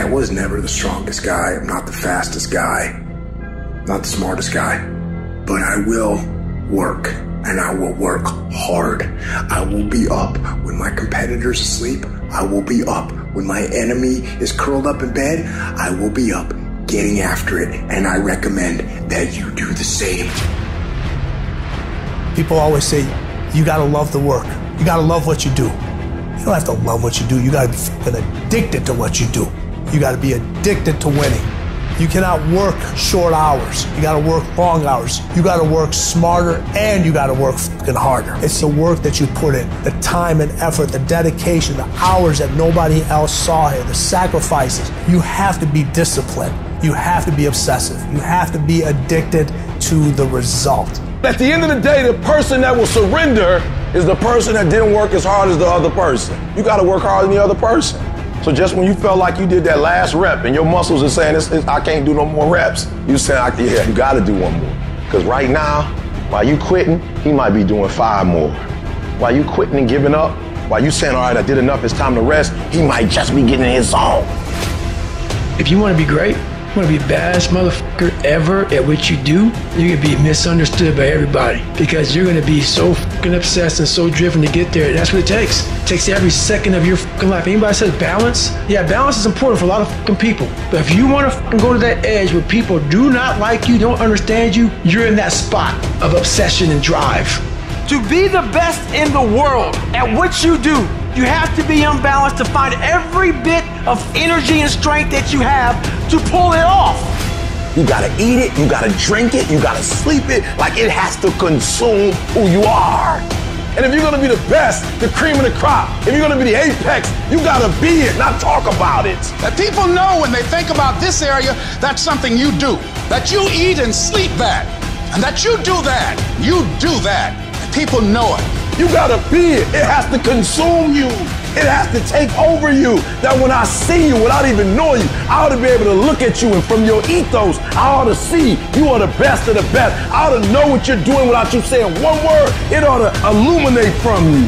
I was never the strongest guy. I'm not the fastest guy. Not the smartest guy. But I will work and I will work hard. I will be up when my competitor's asleep. I will be up when my enemy is curled up in bed. I will be up getting after it. And I recommend that you do the same. People always say, you gotta love the work. You gotta love what you do. You don't have to love what you do. You gotta be addicted to what you do. You gotta be addicted to winning. You cannot work short hours. You gotta work long hours. You gotta work smarter and you gotta work fucking harder. It's the work that you put in, the time and effort, the dedication, the hours that nobody else saw here, the sacrifices. You have to be disciplined. You have to be obsessive. You have to be addicted to the result. At the end of the day, the person that will surrender is the person that didn't work as hard as the other person. You got to work harder than the other person. So just when you felt like you did that last rep and your muscles are saying, it's, it's, I can't do no more reps, you say, yeah, you got to do one more. Because right now, while you quitting, he might be doing five more. While you quitting and giving up, while you saying, all right, I did enough, it's time to rest, he might just be getting in his zone. If you want to be great, want to be the baddest motherfucker ever at what you do, you're going to be misunderstood by everybody because you're going to be so fucking obsessed and so driven to get there. That's what it takes. It takes every second of your fucking life. Anybody says balance? Yeah, balance is important for a lot of fucking people. But if you want to go to that edge where people do not like you, don't understand you, you're in that spot of obsession and drive. To be the best in the world at what you do, you have to be unbalanced to find every bit of energy and strength that you have to pull it off. You gotta eat it, you gotta drink it, you gotta sleep it, like it has to consume who you are. And if you're gonna be the best, the cream of the crop, if you're gonna be the apex, you gotta be it, not talk about it. That people know when they think about this area, that's something you do. That you eat and sleep that. And that you do that. You do that. People know it. You gotta be it. It has to consume you. It has to take over you. That when I see you without even knowing you, I ought to be able to look at you and from your ethos, I ought to see you are the best of the best. I ought to know what you're doing without you saying one word. It ought to illuminate from you.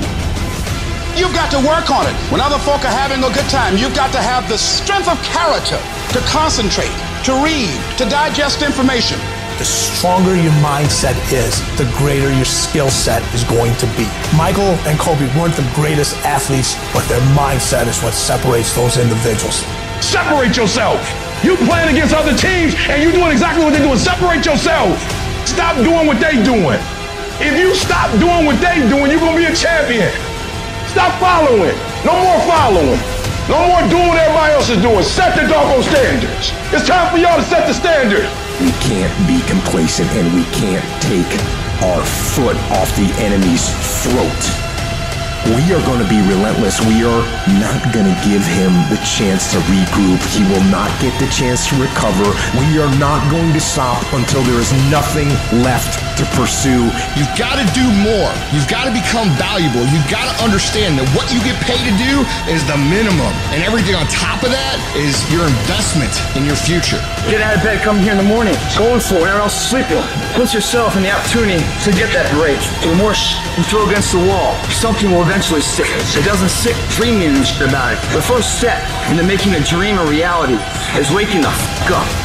You've got to work on it. When other folk are having a good time, you've got to have the strength of character to concentrate, to read, to digest information. The stronger your mindset is, the greater your skill set is going to be. Michael and Kobe weren't the greatest athletes, but their mindset is what separates those individuals. Separate yourself. You playing against other teams and you doing exactly what they're doing. Separate yourself. Stop doing what they're doing. If you stop doing what they're doing, you're gonna be a champion. Stop following. No more following. No more doing what everybody else is doing. Set the doggone standards. It's time for y'all to set the standard. We can't be complacent and we can't take our foot off the enemy's throat. We are going to be relentless. We are not going to give him the chance to regroup. He will not get the chance to recover. We are not going to stop until there is nothing left to pursue. You've got to do more. You've got to become valuable. You've got to understand that what you get paid to do is the minimum. And everything on top of that is your investment in your future. Get out of bed, come here in the morning, going for it, or else sleeping. Put yourself in the opportunity to get that break. The more sh- you throw against the wall, something will eventually stick. It doesn't stick dreaming about it. The first step into making a dream a reality is waking the fuck up.